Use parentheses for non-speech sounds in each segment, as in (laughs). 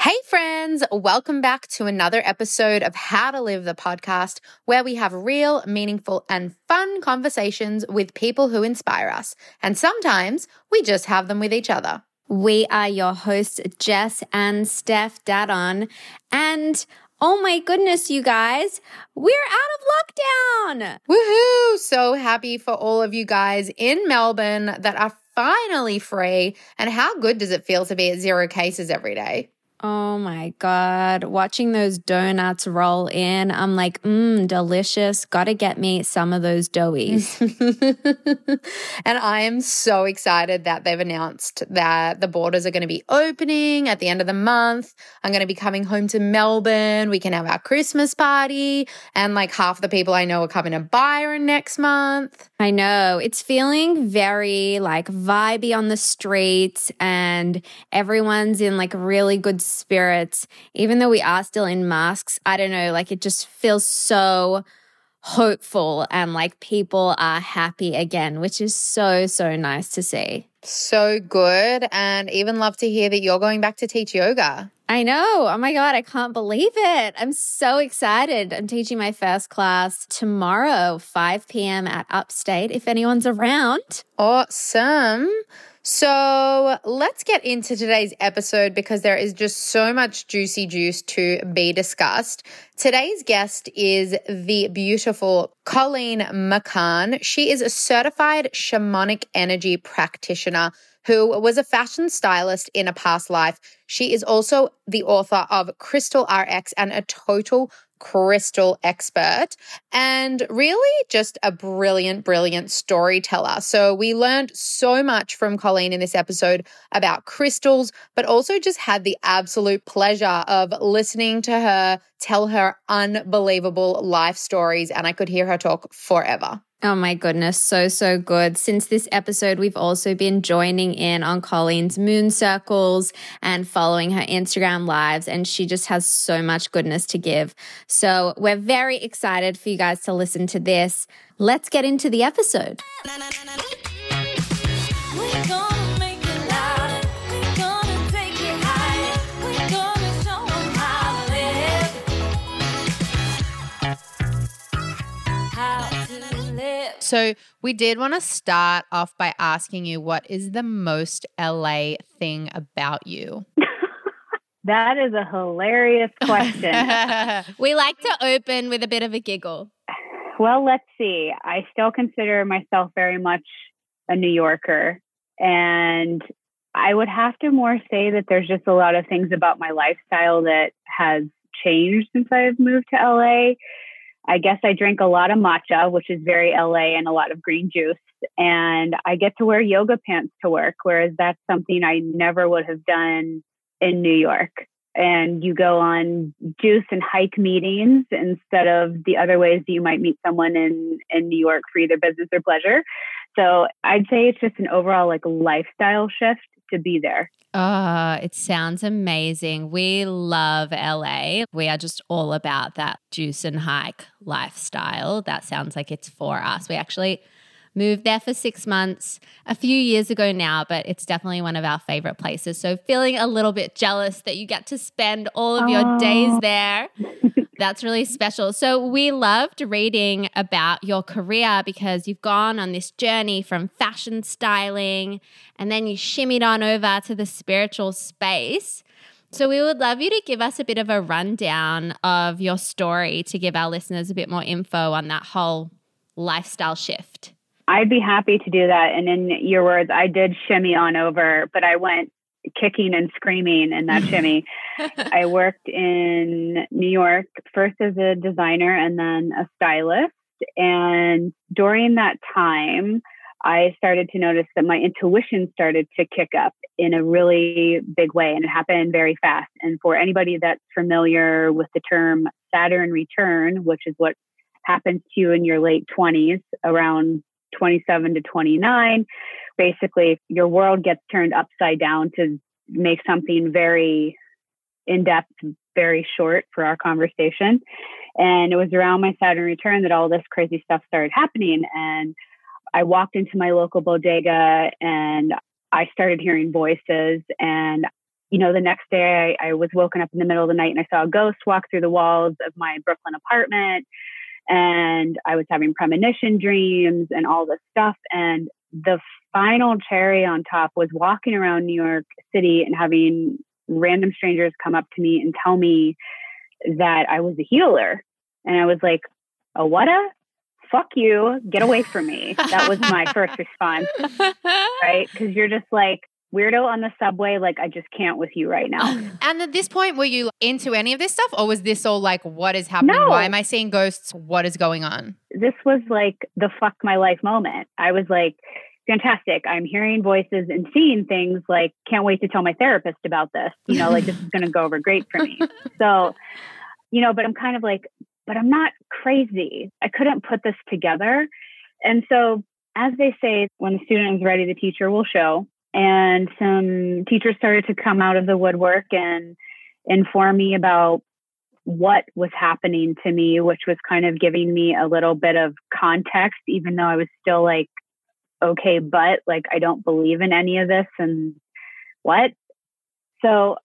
Hey, friends, welcome back to another episode of How to Live the podcast, where we have real, meaningful, and fun conversations with people who inspire us. And sometimes we just have them with each other. We are your hosts, Jess and Stef Dadon. And oh my goodness, you guys, we're out of lockdown. Woohoo! So happy for all of you guys in Melbourne that are finally free. And how good does it feel to be at zero cases every day? Oh my God. Watching those donuts roll in, I'm like, mmm, delicious. Gotta get me some of those doughies. (laughs) and I am so excited that they've announced that the borders are going to be opening at the end of the month. I'm going to be coming home to Melbourne. We can have our Christmas party. And like half the people I know are coming to Byron next month. I know. It's feeling very like vibey on the streets and everyone's in like really good spirits, even though we are still in masks, I don't know, like it just feels so hopeful and like people are happy again, which is so, so nice to see. So good. And even love to hear that you're going back to teach yoga. I know. Oh my God, I can't believe it. I'm so excited. I'm teaching my first class tomorrow, 5 p.m. at Upstate, if anyone's around. Awesome. So let's get into today's episode because there is just so much juicy juice to be discussed. Today's guest is the beautiful Colleen McCann. She is a certified shamanic energy practitioner who was a fashion stylist in a past life. She is also the author of Crystal RX and a total crystal expert and really just a brilliant, brilliant storyteller. So we learned so much from Colleen in this episode about crystals, but also just had the absolute pleasure of listening to her tell her unbelievable life stories. And I could hear her talk forever. Oh my goodness, so, so good. Since this episode, we've also been joining in on Colleen's moon circles and following her Instagram lives, and she just has so much goodness to give. So we're very excited for you guys to listen to this. Let's get into the episode. So, we did want to start off by asking you what is the most LA thing about you? (laughs) that is a hilarious question. (laughs) we like to open with a bit of a giggle. Well, let's see. I still consider myself very much a New Yorker. And I would have to more say that there's just a lot of things about my lifestyle that has changed since I've moved to LA. I guess I drink a lot of matcha, which is very LA, and a lot of green juice. And I get to wear yoga pants to work, whereas that's something I never would have done in New York. And you go on juice and hike meetings instead of the other ways that you might meet someone in, in New York for either business or pleasure. So I'd say it's just an overall like lifestyle shift to be there. Oh, it sounds amazing. We love LA. We are just all about that juice and hike lifestyle. That sounds like it's for us. We actually moved there for six months a few years ago now, but it's definitely one of our favorite places. So, feeling a little bit jealous that you get to spend all of your days there. (laughs) That's really special. So, we loved reading about your career because you've gone on this journey from fashion styling and then you shimmied on over to the spiritual space. So, we would love you to give us a bit of a rundown of your story to give our listeners a bit more info on that whole lifestyle shift. I'd be happy to do that. And in your words, I did shimmy on over, but I went kicking and screaming in that mm-hmm. shimmy. (laughs) I worked in New York first as a designer and then a stylist. And during that time, I started to notice that my intuition started to kick up in a really big way, and it happened very fast. And for anybody that's familiar with the term Saturn return, which is what happens to you in your late 20s around 27 to 29. Basically, your world gets turned upside down to make something very in depth, very short for our conversation. And it was around my Saturn return that all this crazy stuff started happening. And I walked into my local bodega and I started hearing voices and you know, the next day I, I was woken up in the middle of the night and I saw a ghost walk through the walls of my Brooklyn apartment. And I was having premonition dreams and all this stuff. And the final cherry on top was walking around New York City and having random strangers come up to me and tell me that I was a healer. And I was like, a what a? Fuck you, get away from me. That was my (laughs) first response. (laughs) Right? Because you're just like, weirdo on the subway, like I just can't with you right now. (laughs) And at this point, were you into any of this stuff, or was this all like, what is happening? No. Why am I seeing ghosts? What is going on? This was like the fuck my life moment. I was like, fantastic. I'm hearing voices and seeing things like, can't wait to tell my therapist about this. You know, like this is going to go over great for me. (laughs) So, you know, but I'm kind of like, but I'm not crazy. I couldn't put this together. And so, as they say, when the student is ready, the teacher will show. And some teachers started to come out of the woodwork and inform me about what was happening to me, which was kind of giving me a little bit of context, even though I was still like, okay, but like, I don't believe in any of this and what. So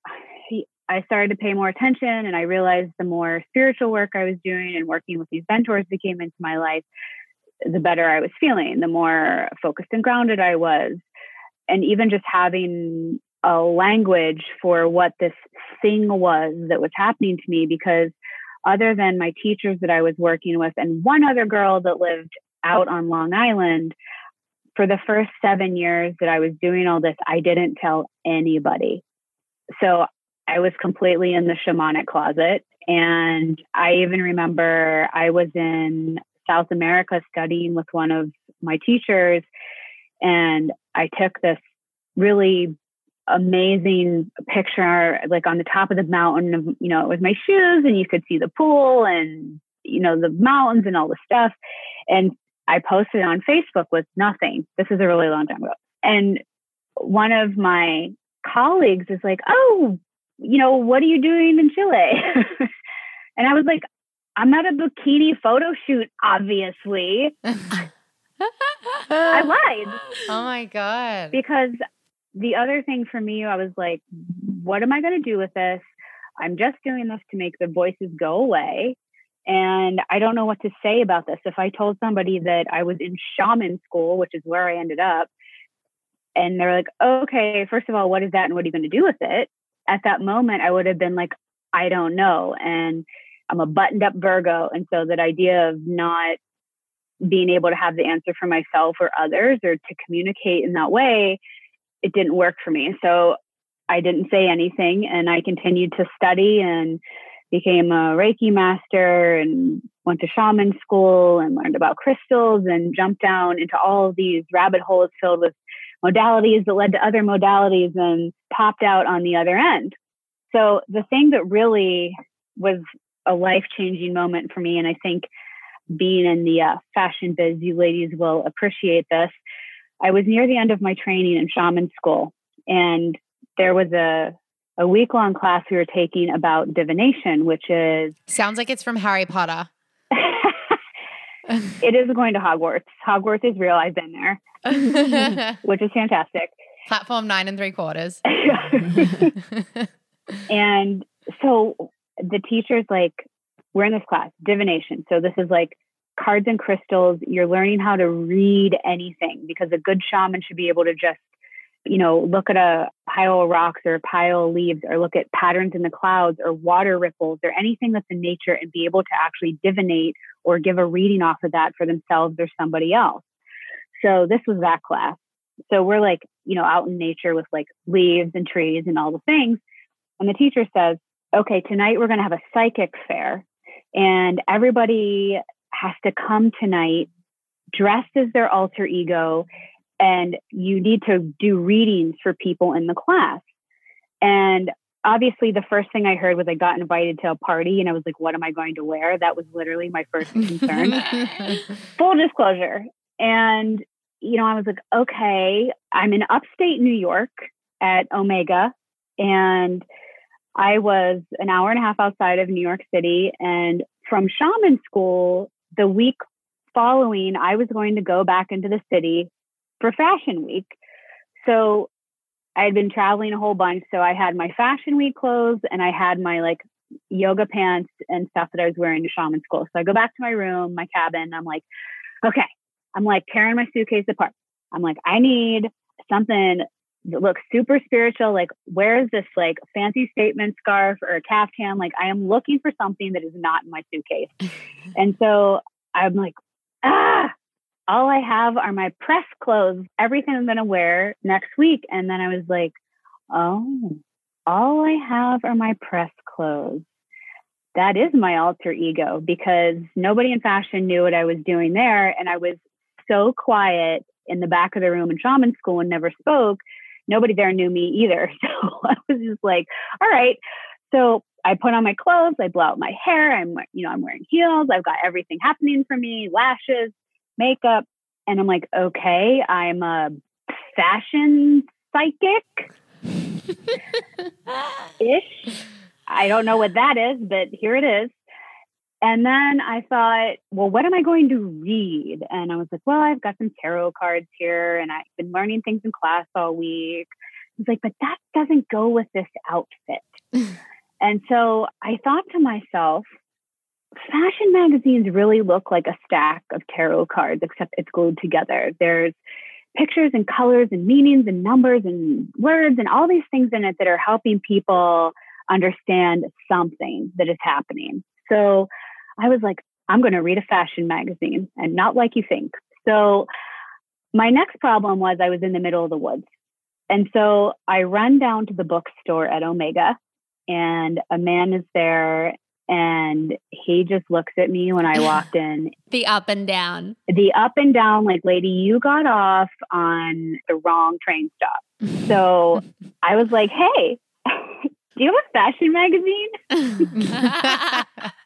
I started to pay more attention and I realized the more spiritual work I was doing and working with these mentors that came into my life, the better I was feeling, the more focused and grounded I was. And even just having a language for what this thing was that was happening to me, because other than my teachers that I was working with and one other girl that lived out on Long Island, for the first seven years that I was doing all this, I didn't tell anybody. So I was completely in the shamanic closet. And I even remember I was in South America studying with one of my teachers, and I took this really amazing picture, like on the top of the mountain of, you know, it was my shoes, and you could see the pool and, you know, the mountains and all the stuff. And I posted on Facebook with nothing. This is a really long time ago. And one of my colleagues is like, Oh, you know, what are you doing in Chile? (laughs) and I was like, I'm at a bikini photo shoot, obviously. (laughs) I lied. Oh my God. Because the other thing for me, I was like, what am I going to do with this? I'm just doing this to make the voices go away. And I don't know what to say about this. If I told somebody that I was in shaman school, which is where I ended up, and they're like, okay, first of all, what is that and what are you going to do with it? At that moment, I would have been like, I don't know. And I'm a buttoned up Virgo. And so that idea of not being able to have the answer for myself or others or to communicate in that way, it didn't work for me. So I didn't say anything and I continued to study and became a Reiki master and went to shaman school and learned about crystals and jumped down into all these rabbit holes filled with modalities that led to other modalities and popped out on the other end. So the thing that really was a life changing moment for me, and I think being in the uh, fashion biz, you ladies will appreciate this. I was near the end of my training in shaman school, and there was a a week long class we were taking about divination, which is sounds like it's from Harry Potter. (laughs) it is going to Hogwarts. Hogwarts is real. I've been there, (laughs) which is fantastic. Platform nine and three quarters. (laughs) and so the teacher's like, we're in this class, divination. So this is like cards and crystals. You're learning how to read anything because a good shaman should be able to just, you know, look at a pile of rocks or a pile of leaves or look at patterns in the clouds or water ripples or anything that's in nature and be able to actually divinate or give a reading off of that for themselves or somebody else. So this was that class. So we're like, you know, out in nature with like leaves and trees and all the things. And the teacher says, okay, tonight we're going to have a psychic fair and everybody has to come tonight dressed as their alter ego and you need to do readings for people in the class. And obviously the first thing I heard was I got invited to a party and I was like, what am I going to wear? That was literally my first (laughs) concern. Full disclosure. And, you know, I was like, okay, I'm in upstate New York at Omega and I was an hour and a half outside of New York City. And from shaman school, the week following, I was going to go back into the city for fashion week. So I had been traveling a whole bunch. So I had my fashion week clothes and I had my like yoga pants and stuff that I was wearing to shaman school. So I go back to my room, my cabin. I'm like, okay. I'm like tearing my suitcase apart. I'm like, I need something looks super spiritual. Like, where is this like fancy statement scarf or a caftan? Like, I am looking for something that is not in my suitcase. (laughs) and so I'm like, ah, all I have are my press clothes, everything I'm going to wear next week. And then I was like, oh, all I have are my press clothes. That is my alter ego because nobody in fashion knew what I was doing there. And I was so quiet in the back of the room in shaman school and never spoke. Nobody there knew me either. (laughs) So I was just like, all right. So I put on my clothes, I blow out my hair, I'm you know, I'm wearing heels, I've got everything happening for me, lashes, makeup. And I'm like, okay, I'm a fashion psychic (laughs) ish. I don't know what that is, but here it is. And then I thought, well, what am I going to read? And I was like, well, I've got some tarot cards here and I've been learning things in class all week. I was like, but that doesn't go with this outfit. (sighs) and so I thought to myself, fashion magazines really look like a stack of tarot cards, except it's glued together. There's pictures and colors and meanings and numbers and words and all these things in it that are helping people understand something that is happening. So I was like, I'm going to read a fashion magazine and not like you think. So my next problem was I was in the middle of the woods. And so I run down to the bookstore at Omega and a man is there and he just looks at me when I walked (laughs) in. the up and down. The up and down, like, lady, you got off on the wrong train stop. So I was like, hey, (laughs) do you have a fashion magazine? (laughs)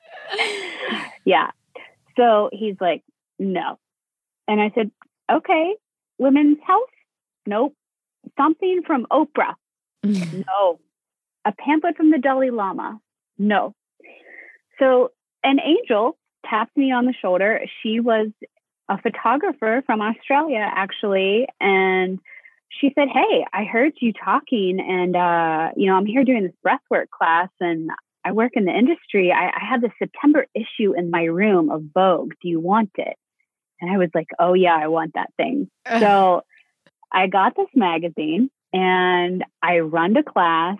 yeah. So he's like, no. And I said, okay, women's health? Nope. Something from Oprah? no. A pamphlet from the Dalai Lama? No. So an angel tapped me on the shoulder. She was a photographer from Australia, actually. And she said, Hey, I heard you talking, and, uh, you know, I'm here doing this breathwork class, and I work in the industry. I, I have the September issue in my room of Vogue. Do you want it? And I was like, Oh, yeah, I want that thing. so I got this magazine and I run to class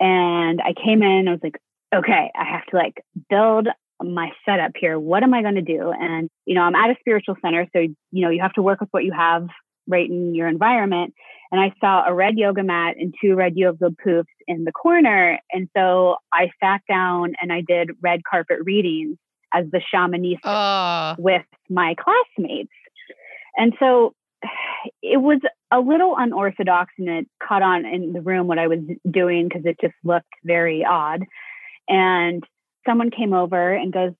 and I came in. I was like, okay, I have to like build my setup here. What am I going to do? And, you know, I'm at a spiritual center. So, you know, you have to work with what you have right in your environment. And I saw a red yoga mat and two red yoga poofs in the corner. And so I sat down and I did red carpet readings as the shamanist oh. Ah. with my classmates. And so it was a little unorthodox and it caught on in the room what I was doing because it just looked very odd. And someone came over and goes,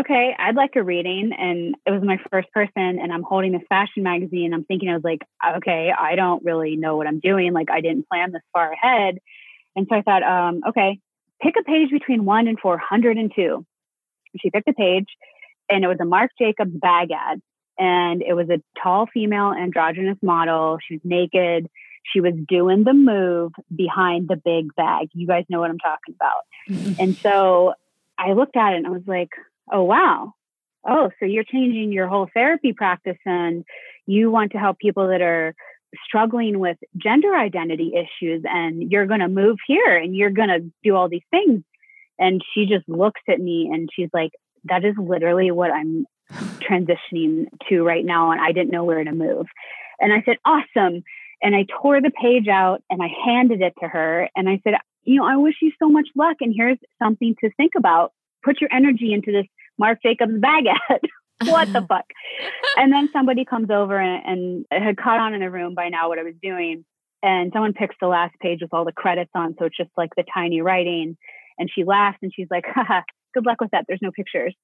okay, I'd like a reading. And it was my first person, and I'm holding this fashion magazine. I'm thinking, I was like, okay, I don't really know what I'm doing. Like, I didn't plan this far ahead. And so I thought, um, okay, pick a page between one and 402. She picked a page, and it was a Marc Jacobs bag ad. And it was a tall female androgynous model. She was naked she was doing the move behind the big bag. You guys know what I'm talking about. and so I looked at it and I was like, oh, wow. Oh, so you're changing your whole therapy practice and you want to help people that are struggling with gender identity issues and you're going to move here and you're going to do all these things. And she just looks at me and she's like, that is literally what I'm transitioning to right now. And I didn't know where to move. And I said, awesome. And I tore the page out and I handed it to her. And I said, You know, I wish you so much luck. And here's something to think about. Put your energy into this Marc Jacobs bag ad. (laughs) what the (laughs) fuck? And then somebody comes over and, and had caught on in the room by now what I was doing. And someone picks the last page with all the credits on. So it's just like the tiny writing. And she laughs and she's like, (laughs) haha, good luck with that. There's no pictures.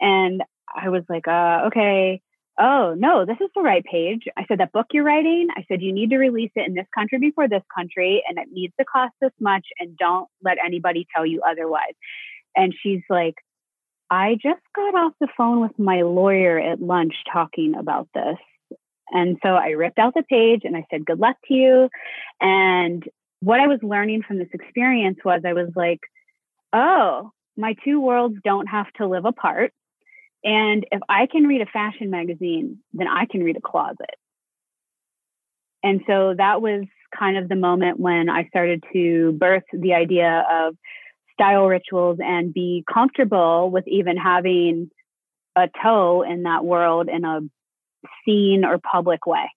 And I was like, uh, okay oh no this is the right page i said that book you're writing i said you need to release it in this country before this country and it needs to cost this much and don't let anybody tell you otherwise and she's like i just got off the phone with my lawyer at lunch talking about this And so I ripped out the page and I said, Good luck to you. And what I was learning from this experience was I was like, Oh, my two worlds don't have to live apart. And if I can read a fashion magazine, then I can read a closet. And so that was kind of the moment when I started to birth the idea of style rituals and be comfortable with even having a toe in that world in a seen or public way.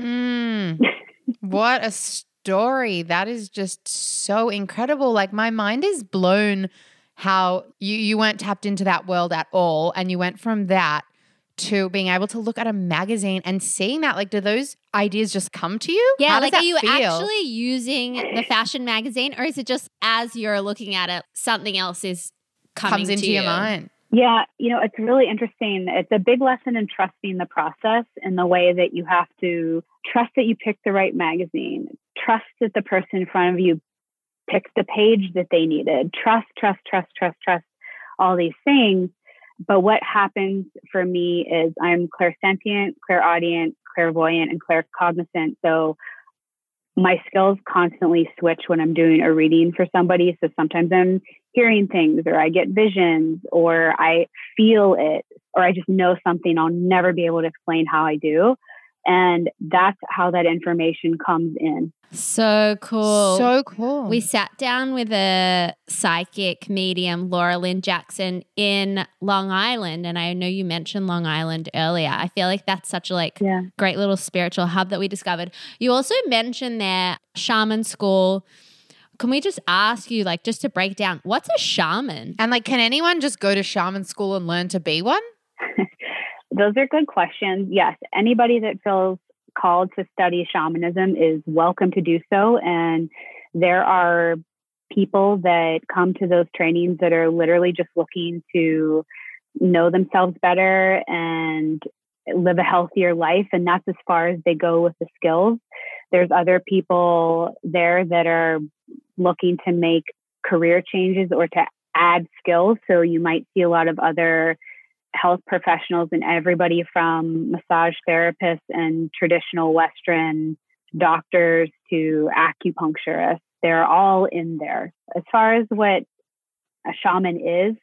Mm, (laughs) what a story. That is just so incredible. Like my mind is blown how you you weren't tapped into that world at all and you went from that to being able to look at a magazine and seeing that like do those ideas just come to you? Yeah like are you feel? actually using the fashion magazine or is it just as you're looking at it something else is coming comes into you? your mind. Yeah you know it's really interesting. It's a big lesson in trusting the process and the way that you have to trust that you picked the right magazine. Trust that the person in front of you picked the page that they needed. Trust trust trust trust trust all these things but what happens for me is I'm clairsentient, clairaudient, clairvoyant, and claircognizant. So my skills constantly switch when I'm doing a reading for somebody. So sometimes I'm hearing things, or I get visions, or I feel it, or I just know something I'll never be able to explain how I do. And that's how that information comes in. So cool. So cool. We sat down with a psychic medium, Laura Lynn Jackson, in Long Island. And I know you mentioned Long Island earlier. I feel like that's such a like yeah. great little spiritual hub that we discovered. You also mentioned there shaman school. Can we just ask you, like, just to break down, what's a shaman? And like, can anyone just go to shaman school and learn to be one? (laughs) Those are good questions. Yes, anybody that feels called to study shamanism is welcome to do so. And there are people that come to those trainings that are literally just looking to know themselves better and live a healthier life. And that's as far as they go with the skills. There's other people there that are looking to make career changes or to add skills. So you might see a lot of other health professionals and everybody from massage therapists and traditional Western doctors to acupuncturists. They're all in there. As far as what a shaman is,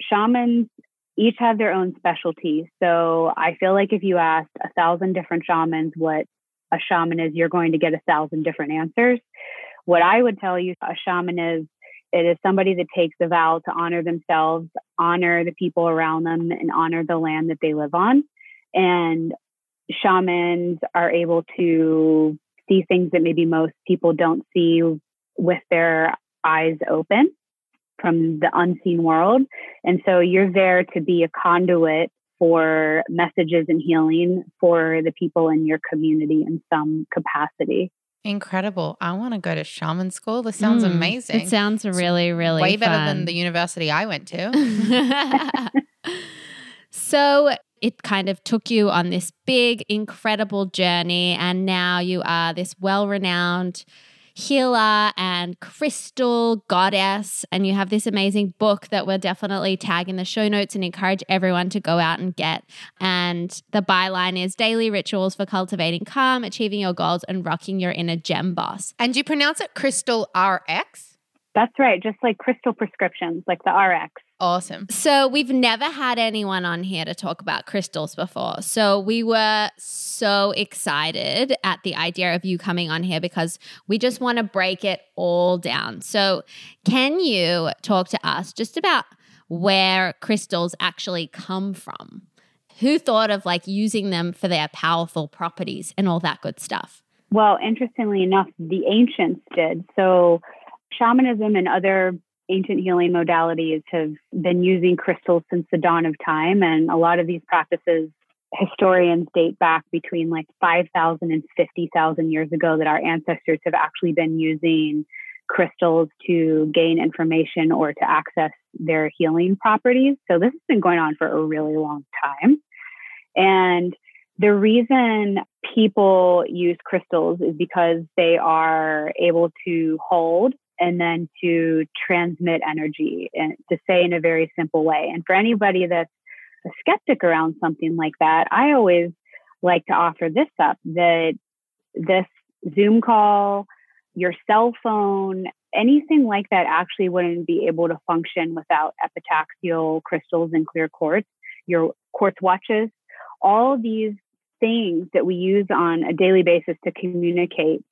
shamans each have their own specialty. So I feel like if you asked a thousand different shamans what a shaman is, you're going to get a thousand different answers. What I would tell you a shaman is it is somebody that takes a vow to honor themselves, honor the people around them, and honor the land that they live on. And shamans are able to see things that maybe most people don't see with their eyes open from the unseen world. And so you're there to be a conduit for messages and healing for the people in your community in some capacity. Incredible. I want to go to shaman school. This sounds mm, amazing. It sounds really, really way fun. better than the university I went to. (laughs) so it kind of took you on this big, incredible journey. And now you are this well renowned healer and crystal goddess. And you have this amazing book that we'll definitely tag in the show notes and encourage everyone to go out and get. And the byline is daily rituals for cultivating calm, achieving your goals, and rocking your inner gem boss. And you pronounce it crystal RX? That's right. Just like crystal prescriptions, like the RX. Awesome. So, we've never had anyone on here to talk about crystals before. So, we were so excited at the idea of you coming on here because we just want to break it all down. So, can you talk to us just about where crystals actually come from? Who thought of like using them for their powerful properties and all that good stuff? Well, interestingly enough, the ancients did. So, shamanism and other ancient healing modalities have been using crystals since the dawn of time. And a lot of these practices, historians date back between like 5,000 and 50,000 years ago that our ancestors have actually been using crystals to gain information or to access their healing properties. So this has been going on for a really long time. And the reason people use crystals is because they are able to hold and then to transmit energy and to say in a very simple way. And for anybody that's a skeptic around something like that, I always like to offer this up that this Zoom call, your cell phone, anything like that actually wouldn't be able to function without epitaxial crystals and clear quartz. Your quartz watches, all these things that we use on a daily basis to communicate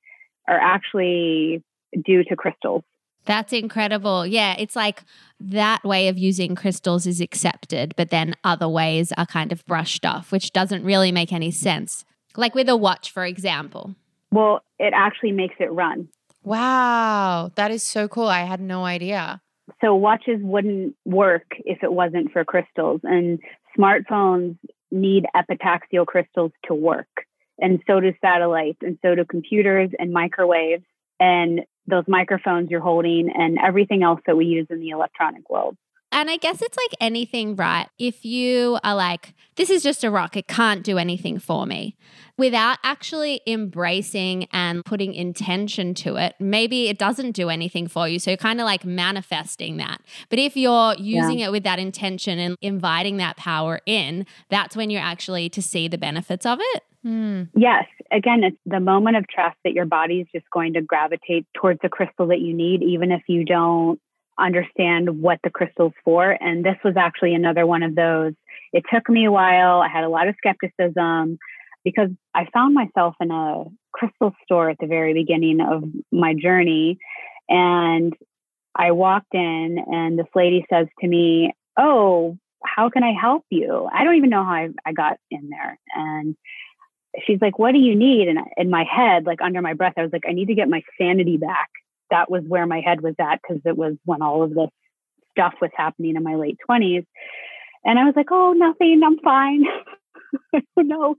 are actually due to crystals. That's incredible. Yeah, it's like that way of using crystals is accepted, but then other ways are kind of brushed off, which doesn't really make any sense. Like with a watch, for example. Well, it actually makes it run. Wow, that is so cool. I had no idea. So, watches wouldn't work if it wasn't for crystals, and smartphones need epitaxial crystals to work. And so do satellites, and so do computers and microwaves. And those microphones you're holding and everything else that we use in the electronic world. And I guess it's like anything, right? If you are like, this is just a rock, it can't do anything for me, without actually embracing and putting intention to it, maybe it doesn't do anything for you. So you're kind of like manifesting that. But if you're using yeah. it with that intention and inviting that power in, that's when you're actually to see the benefits of it. Hmm. Yes. Again, it's the moment of trust that your body is just going to gravitate towards the crystal that you need, even if you don't understand what the crystal's for. And this was actually another one of those. It took me a while. I had a lot of skepticism because I found myself in a crystal store at the very beginning of my journey. And I walked in, and this lady says to me, Oh, how can I help you? I don't even know how I, I got in there. And she's like, What do you need? And in my head, like under my breath, I was like, I need to get my sanity back. That was where my head was at because it was when all of this stuff was happening in my late 20s. And I was like, Oh, nothing, I'm fine. (laughs) no.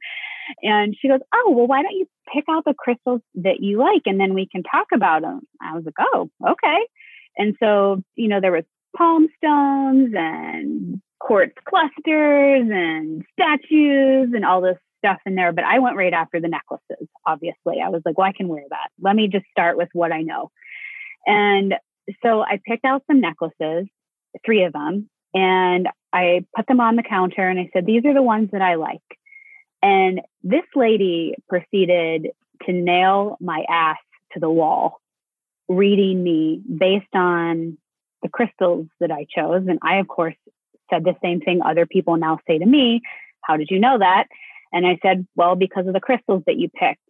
And she goes, Oh, well, why don't you pick out the crystals that you like and then we can talk about them? I was like, Oh, okay. And so, you know, there was palm stones and quartz clusters and statues and all this stuff in there, but I went right after the necklaces, obviously. I was like, well, I can wear that. Let me just start with what I know. And so I picked out some necklaces, three of them, and I put them on the counter and I said, these are the ones that I like. And this lady proceeded to nail my ass to the wall, reading me based on the crystals that I chose. And I, of course, said the same thing other people now say to me. How did you know that? And I said, well, because of the crystals that you picked.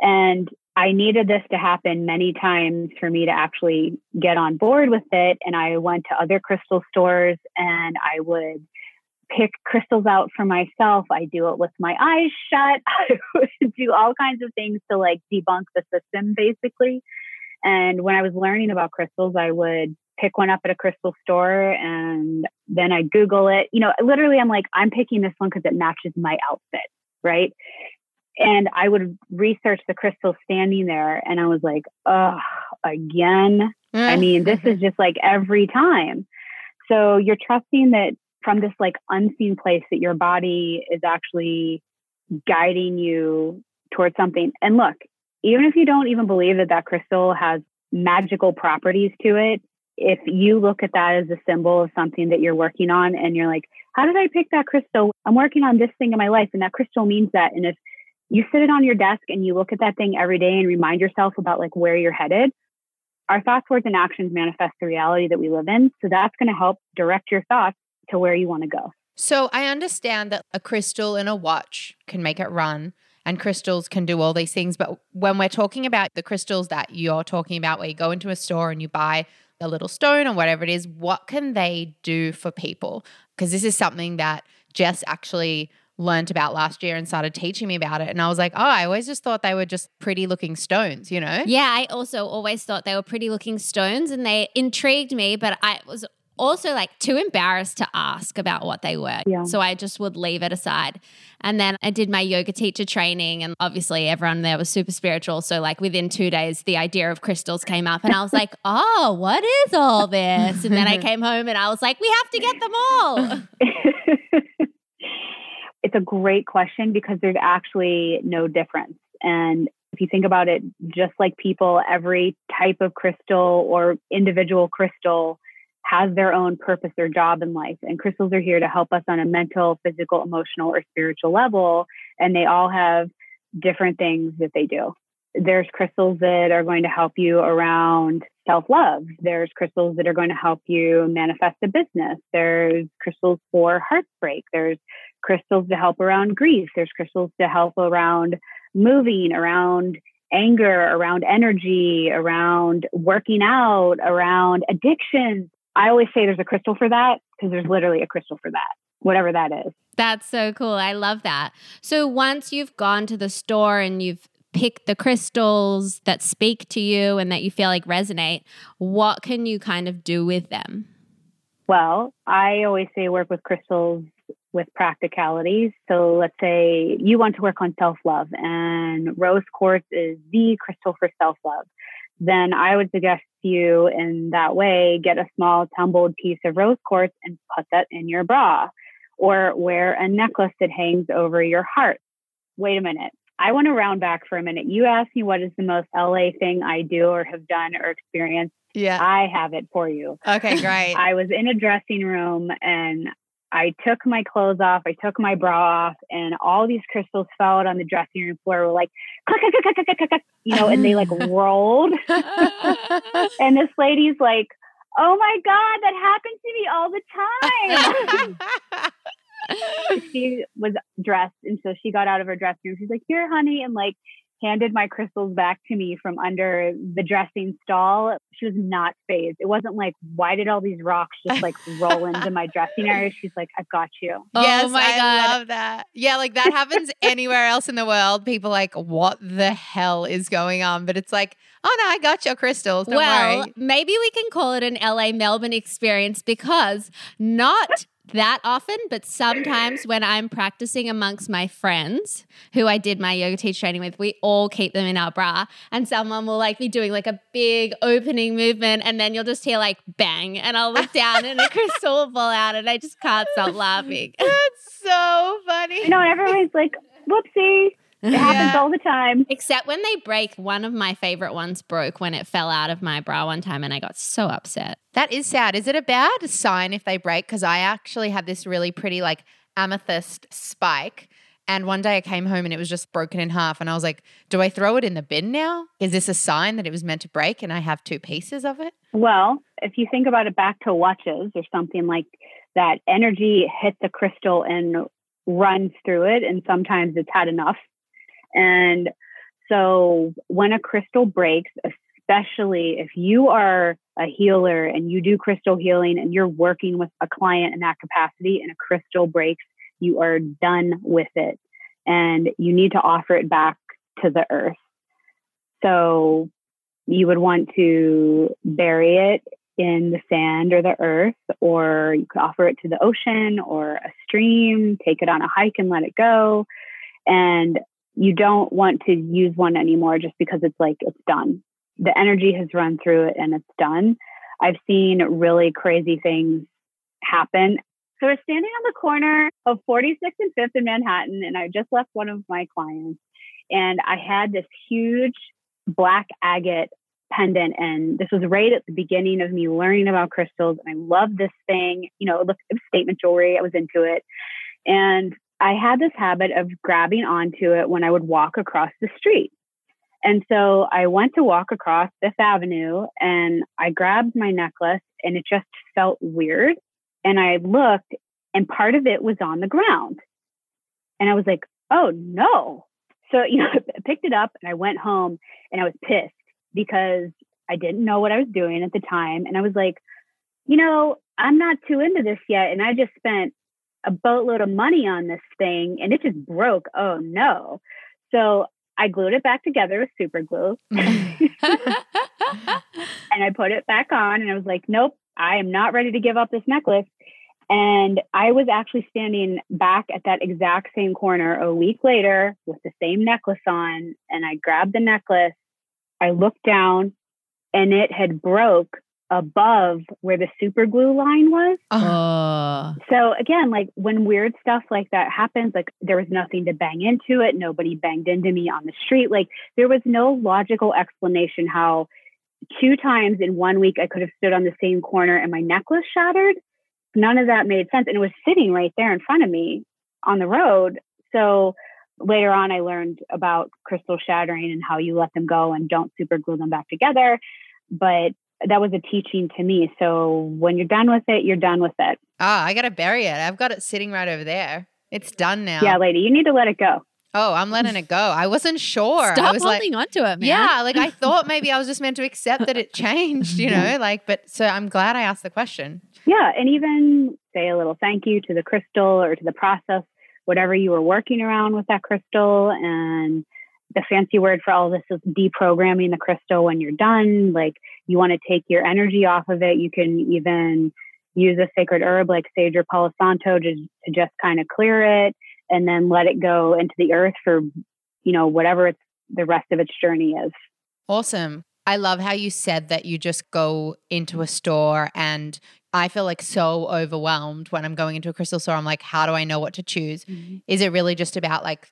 And I needed this to happen many times for me to actually get on board with it. And I went to other crystal stores and I would pick crystals out for myself. I do it with my eyes shut. (laughs) I would do all kinds of things to like debunk the system basically. And when I was learning about crystals, I would pick one up at a crystal store and then I Google it. You know, literally, I'm like, I'm picking this one because it matches my outfit right? And I would research the crystal standing there, and I was like, oh, again. I mm. mean, this is just like every time. So you're trusting that from this like unseen place that your body is actually guiding you towards something. And look, even if you don't even believe that that crystal has magical properties to it, if you look at that as a symbol of something that you're working on and you're like, how did I pick that crystal? I'm working on this thing in my life and that crystal means that. And if you sit it on your desk and you look at that thing every day and remind yourself about like where you're headed, our thoughts, words, and actions manifest the reality that we live in. So that's going to help direct your thoughts to where you want to go. So I understand that a crystal in a watch can make it run and crystals can do all these things. But when we're talking about the crystals that you're talking about, where you go into a store and you buy a little stone or whatever it is, what can they do for people? Because this is something that Jess actually learned about last year and started teaching me about it. And I was like, oh, I always just thought they were just pretty looking stones, you know? Yeah, I also always thought they were pretty looking stones and they intrigued me, but I was also like too embarrassed to ask about what they were. Yeah. So I just would leave it aside. And then I did my yoga teacher training, and obviously everyone there was super spiritual. So, like, within two days, the idea of crystals came up, and I was like, (laughs) oh, what is all this? And then I (laughs) came home and I was like, we have to get them all. (laughs) it's a great question because there's actually no difference. And if you think about it, just like people, every type of crystal or individual crystal has their own purpose or job in life. And crystals are here to help us on a mental, physical, emotional, or spiritual level. And they all have different things that they do. There's crystals that are going to help you around self love. There's crystals that are going to help you manifest a business. There's crystals for heartbreak. There's crystals to help around grief. There's crystals to help around moving, around anger, around energy, around working out, around addictions. I always say there's a crystal for that because there's literally a crystal for that, whatever that is. That's so cool. I love that. So once you've gone to the store and you've picked the crystals that speak to you and that you feel like resonate, what can you kind of do with them? Well, I always say work with crystals with practicalities. So let's say you want to work on self love and rose quartz is the crystal for self love. Then I would suggest you in that way get a small tumbled piece of rose quartz and put that in your bra or wear a necklace that hangs over your heart. Wait a minute. I want to round back for a minute. You asked me what is the most LA thing I do or have done or experienced. Yeah. I have it for you. Okay, great. (laughs) I was in a dressing room and I took my clothes off, I took my bra off, and all these crystals fell out on the dressing room floor. Were like, click, click, click, click, click, click, you know, and they like (laughs) rolled. (laughs) and this lady's like, "Oh my god, that happens to me all the time." (laughs) she was dressed, and so she got out of her dressing room. She's like, "Here, honey," and like handed my crystals back to me from under the dressing stall. She was not phased. It wasn't like, why did all these rocks just like roll into my dressing area? She's like, I've got you. Oh yes, oh my god, I God. love that. Yeah, like that happens (laughs) anywhere else in the world. People like, what the hell is going on? But it's like, oh no, I got your crystals. Don't well, worry. maybe we can call it an LA Melbourne experience because not that often, but sometimes when I'm practicing amongst my friends who I did my yoga teacher training with, we all keep them in our bra, and someone will like be doing like a big opening movement, and then you'll just hear like bang, and I'll look down and a (laughs) crystal will fall out, and I just can't stop laughing. (laughs) That's so funny. You know, and everybody's like, whoopsie. It happens Yeah. all the time. Except when they break, one of my favorite ones broke when it fell out of my bra one time, and I got so upset. That is sad. Is it a bad sign if they break? Because I actually had this really pretty like amethyst spike. And one day I came home and it was just broken in half. And I was like, do I throw it in the bin now? Is this a sign that it was meant to break and I have two pieces of it? Well, if you think about it back to watches or something like that, energy hits a crystal and runs through it. And sometimes it's had enough. And so when a crystal breaks, especially if you are a healer and you do crystal healing and you're working with a client in that capacity and a crystal breaks, you are done with it and you need to offer it back to the earth. So you would want to bury it in the sand or the earth, or you could offer it to the ocean or a stream, take it on a hike and let it go. And you don't want to use one anymore just because it's like it's done. The energy has run through it and it's done. I've seen really crazy things happen. So we're standing on the corner of 46th and 5th in Manhattan, and I just left one of my clients, and I had this huge black agate pendant, and this was right at the beginning of me learning about crystals, and I loved this thing. You know, it looked it was statement jewelry. I was into it, and I had this habit of grabbing onto it when I would walk across the street. And so I went to walk across Fifth Avenue and I grabbed my necklace and it just felt weird. And I looked and part of it was on the ground. And I was like, oh no. So, you know, (laughs) I picked it up and I went home and I was pissed because I didn't know what I was doing at the time. And I was like, you know, I'm not too into this yet. And I just spent a boatload of money on this thing and it just broke. Oh no. So I glued it back together with super glue (laughs) and I put it back on and I was like, nope, I am not ready to give up this necklace. And I was actually standing back at that exact same corner a week later with the same necklace on. And I grabbed the necklace. I looked down and it had broke above where the super glue line was. oh. So again, like when weird stuff like that happens, like there was nothing to bang into it. Nobody banged into me on the street. Like there was no logical explanation how two times in one week I could have stood on the same corner and my necklace shattered. None of that made sense. And it was sitting right there in front of me on the road. So later on, I learned about crystal shattering and how you let them go and don't super glue them back together. But that was a teaching to me. So when you're done with it, you're done with it. Ah, I got to bury it. I've got it sitting right over there. It's done now. Yeah, lady, you need to let it go. Oh, I'm letting it go. I wasn't sure. Stop I was holding like, onto it, man. Yeah, like I (laughs) thought maybe I was just meant to accept that it changed, you know, like, but so I'm glad I asked the question. Yeah. And even say a little thank you to the crystal or to the process, whatever you were working around with that crystal. And the fancy word for all this is deprogramming the crystal when you're done. Like you want to take your energy off of it. You can even use a sacred herb like sage or palo santo to, to just kind of clear it and then let it go into the earth for you know whatever it's the rest of its journey is. Awesome. I love how you said that you just go into a store and i feel like so overwhelmed when i'm going into a crystal store. I'm like how do i know what to choose? Mm-hmm. is it really just about like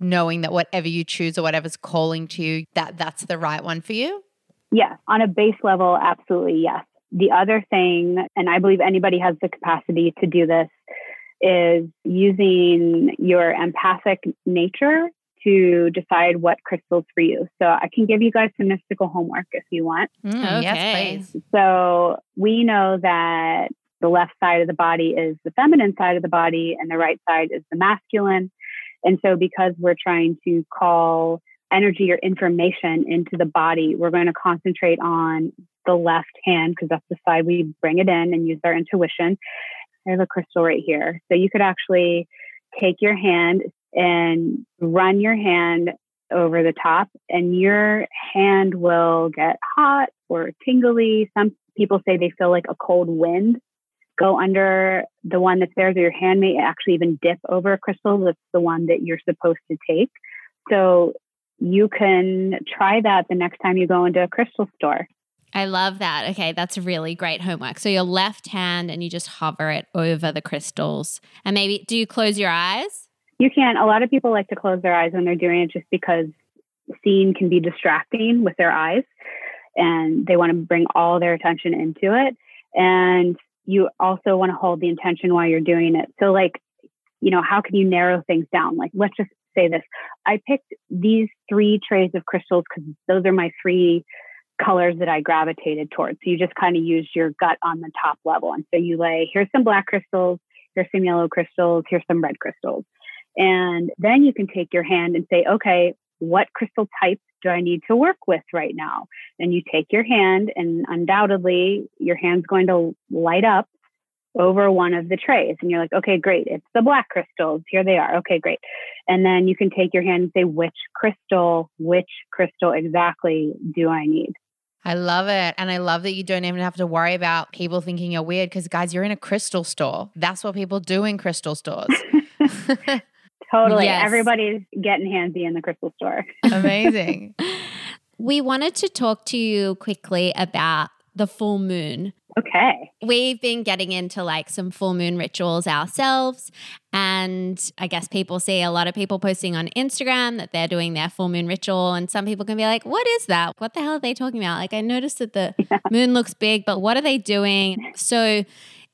knowing that whatever you choose or whatever's calling to you that that's the right one for you yeah on a base level absolutely yes the other thing and i believe anybody has the capacity to do this is using your empathic nature to decide what crystals for you. So I can give you guys some mystical homework if you want. Mm, okay. Yes, please. So we know that the left side of the body is the feminine side of the body and the right side is the masculine. And so because we're trying to call energy or information into the body, we're going to concentrate on the left hand because that's the side we bring it in and use our intuition. I have a crystal right here. So you could actually take your hand and run your hand over the top, and your hand will get hot or tingly. Some people say they feel like a cold wind go under the one that's there, so your hand may actually even dip over a crystal that's the one that you're supposed to take. So you can try that the next time you go into a crystal store. I love that. Okay, that's really great homework. So your left hand and you just hover it over the crystals. And maybe do you close your eyes? You can. A lot of people like to close their eyes when they're doing it just because seeing can be distracting with their eyes and they want to bring all their attention into it. And you also want to hold the intention while you're doing it. So like, you know, how can you narrow things down? Like let's just say this. I picked these three trays of crystals because those are my three colors that I gravitated towards. So you just kind of use your gut on the top level. And so you lay, here's some black crystals, here's some yellow crystals, here's some red crystals. And then you can take your hand and say, okay, what crystal type do I need to work with right now? And you take your hand, and undoubtedly, your hand's going to light up over one of the trays. And you're like, okay, great. It's the black crystals. Here they are. Okay, great. And then you can take your hand and say, which crystal, which crystal exactly do I need? I love it. And I love that you don't even have to worry about people thinking you're weird because, guys, you're in a crystal store. That's what people do in crystal stores. (laughs) totally. Yes. Everybody's getting handsy in the crystal store. (laughs) Amazing. we wanted to talk to you quickly about the full moon. Okay. We've been getting into like some full moon rituals ourselves. And I guess people see a lot of people posting on Instagram that they're doing their full moon ritual. And some people can be like, what is that? What the hell are they talking about? Like, I noticed that the (laughs) yeah. moon looks big, but what are they doing? So,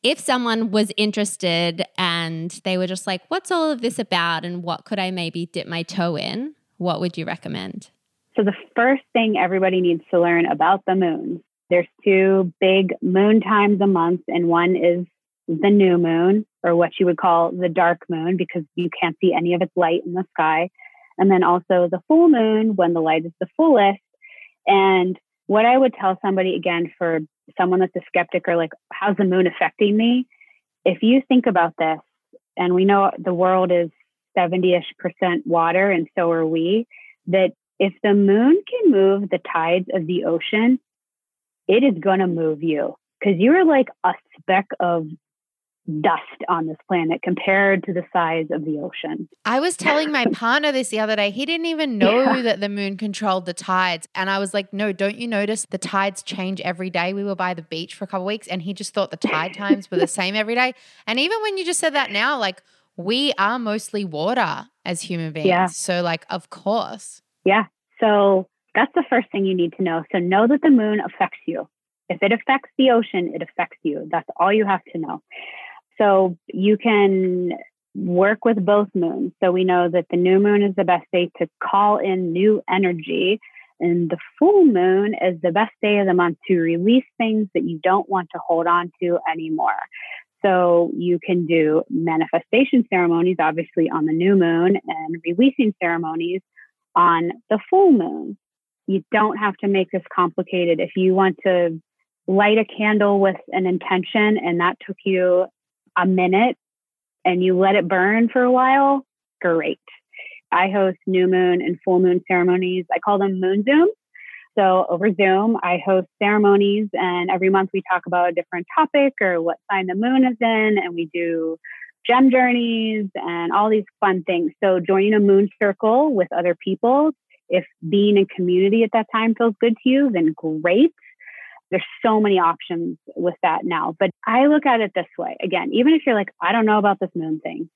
if someone was interested and they were just like, what's all of this about? And what could I maybe dip my toe in? What would you recommend? So, the first thing everybody needs to learn about the moon there's two big moon times a month, and one is the new moon, or what you would call the dark moon, because you can't see any of its light in the sky. And then also the full moon, when the light is the fullest. And what I would tell somebody, again, for someone that's a skeptic or like, how's the moon affecting me? If you think about this, and we know the world is 70 ish percent water, and so are we, that if the moon can move the tides of the ocean, it is going to move you because you're like a speck of dust on this planet compared to the size of the ocean. I was telling my (laughs) partner this the other day. He didn't even know yeah. that the moon controlled the tides. And I was like, no, don't you notice the tides change every day? We were by the beach for a couple weeks and he just thought the tide (laughs) times were the same every day. And even when you just said that now, like we are mostly water as human beings. Yeah. So, like, of course. Yeah. So That's the first thing you need to know. So know that the moon affects you. If it affects the ocean, it affects you. That's all you have to know. So you can work with both moons. So we know that the new moon is the best day to call in new energy. And the full moon is the best day of the month to release things that you don't want to hold on to anymore. So you can do manifestation ceremonies, obviously on the new moon, and releasing ceremonies on the full moon. You don't have to make this complicated. If you want to light a candle with an intention and that took you a minute and you let it burn for a while, great. I host new moon and full moon ceremonies. I call them moon zooms. So over Zoom, I host ceremonies and every month we talk about a different topic or what sign the moon is in and we do gem journeys and all these fun things. So joining a moon circle with other people, if being in community at that time feels good to you, then great. There's so many options with that now. But I look at it this way again, even if you're like, I don't know about this moon thing,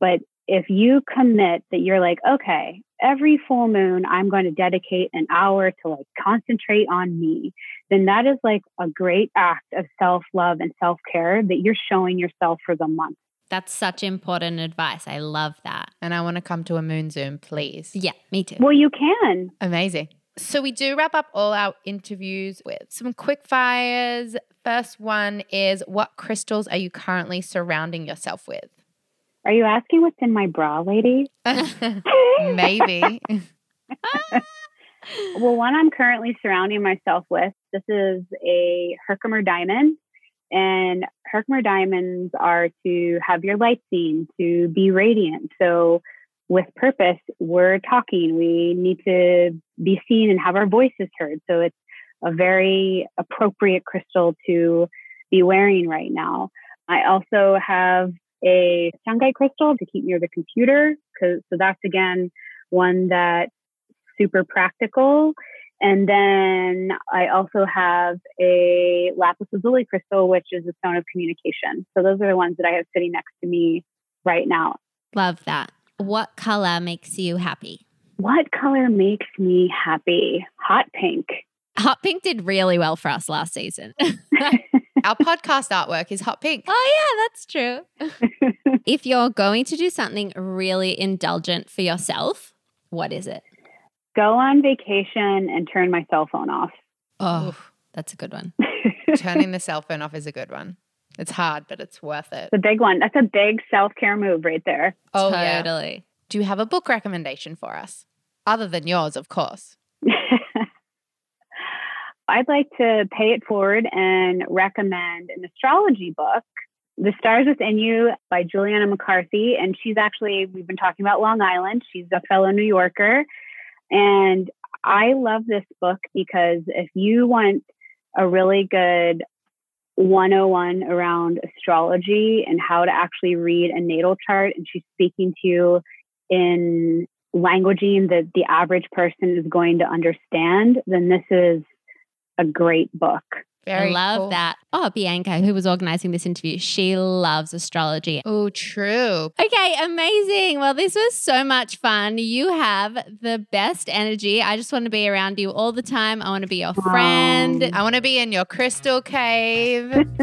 but if you commit that you're like, okay, every full moon, I'm going to dedicate an hour to like concentrate on me, then that is like a great act of self love and self care that you're showing yourself for the month. That's such important advice. I love that. And I want to come to a moon zoom, please. Yeah, me too. Well, you can. Amazing. So we do wrap up all our interviews with some quick fires. First one is what crystals are you currently surrounding yourself with? Are you asking what's in my bra, lady? (laughs) Maybe. (laughs) well, one I'm currently surrounding myself with, this is a Herkimer diamond. And Herkimer diamonds are to have your light seen, to be radiant. So, with purpose, we're talking. We need to be seen and have our voices heard. So, it's a very appropriate crystal to be wearing right now. I also have a shungite crystal to keep near the computer. Cause, so that's again one that's super practical. And then I also have a lapis lazuli crystal, which is a stone of communication. So those are the ones that I have sitting next to me right now. Love that. What color makes you happy? What color makes me happy? Hot pink. Hot pink did really well for us last season. (laughs) Our podcast artwork is hot pink. Oh, yeah, that's true. (laughs) if you're going to do something really indulgent for yourself, what is it? Go on vacation and turn my cell phone off. Oh, Oof. that's a good one. (laughs) Turning the cell phone off is a good one. It's hard, but it's worth it. The big one. That's a big self care move right there. Oh, totally. Yeah. Do you have a book recommendation for us? Other than yours, of course. (laughs) I'd like to pay it forward and recommend an astrology book, The Stars Within You by Juliana McCarthy. And she's actually, we've been talking about Long Island. She's a fellow New Yorker. And I love this book because if you want a really good 101 around astrology and how to actually read a natal chart, and she's speaking to you in languaging that the average person is going to understand, then this is a great book. Very I love cool. that. Oh, Bianca, who was organizing this interview, she loves astrology. Oh, true. Okay, amazing. Well, this was so much fun. You have the best energy. I just want to be around you all the time. I want to be your friend. I want to be in your crystal cave. (laughs)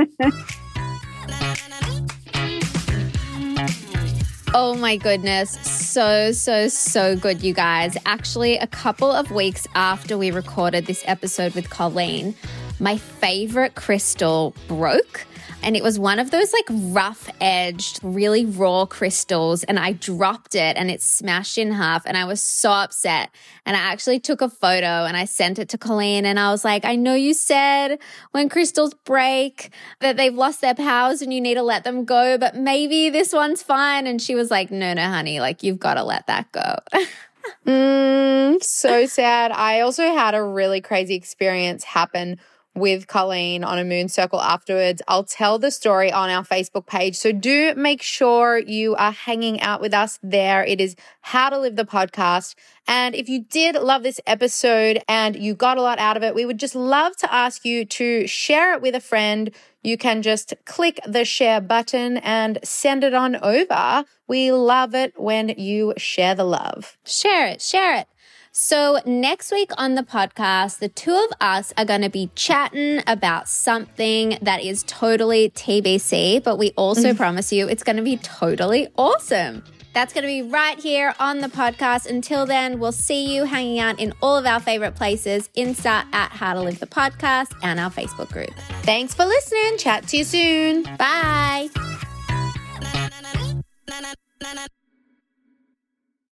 Oh my goodness. So, so, so good, you guys. Actually, a couple of weeks after we recorded this episode with Colleen, my favorite crystal broke and it was one of those like rough edged, really raw crystals. And I dropped it and it smashed in half. And I was so upset. And I actually took a photo and I sent it to Colleen. And I was like, I know you said when crystals break that they've lost their powers and you need to let them go, but maybe this one's fine. And she was like, No, no, honey, like you've got to let that go. (laughs) mm, so sad. I also had a really crazy experience happen with Colleen on a moon circle afterwards. I'll tell the story on our Facebook page. So do make sure you are hanging out with us there. It is How to Live the Podcast. And if you did love this episode and you got a lot out of it, we would just love to ask you to share it with a friend. You can just click the share button and send it on over. We love it when you share the love. Share it, share it. So, next week on the podcast, the two of us are going to be chatting about something that is totally TBC, but we also mm-hmm. promise you it's going to be totally awesome. That's going to be right here on the podcast. Until then, we'll see you hanging out in all of our favorite places Insta at How to Live the Podcast and our Facebook group. Thanks for listening. Chat to you soon. Bye.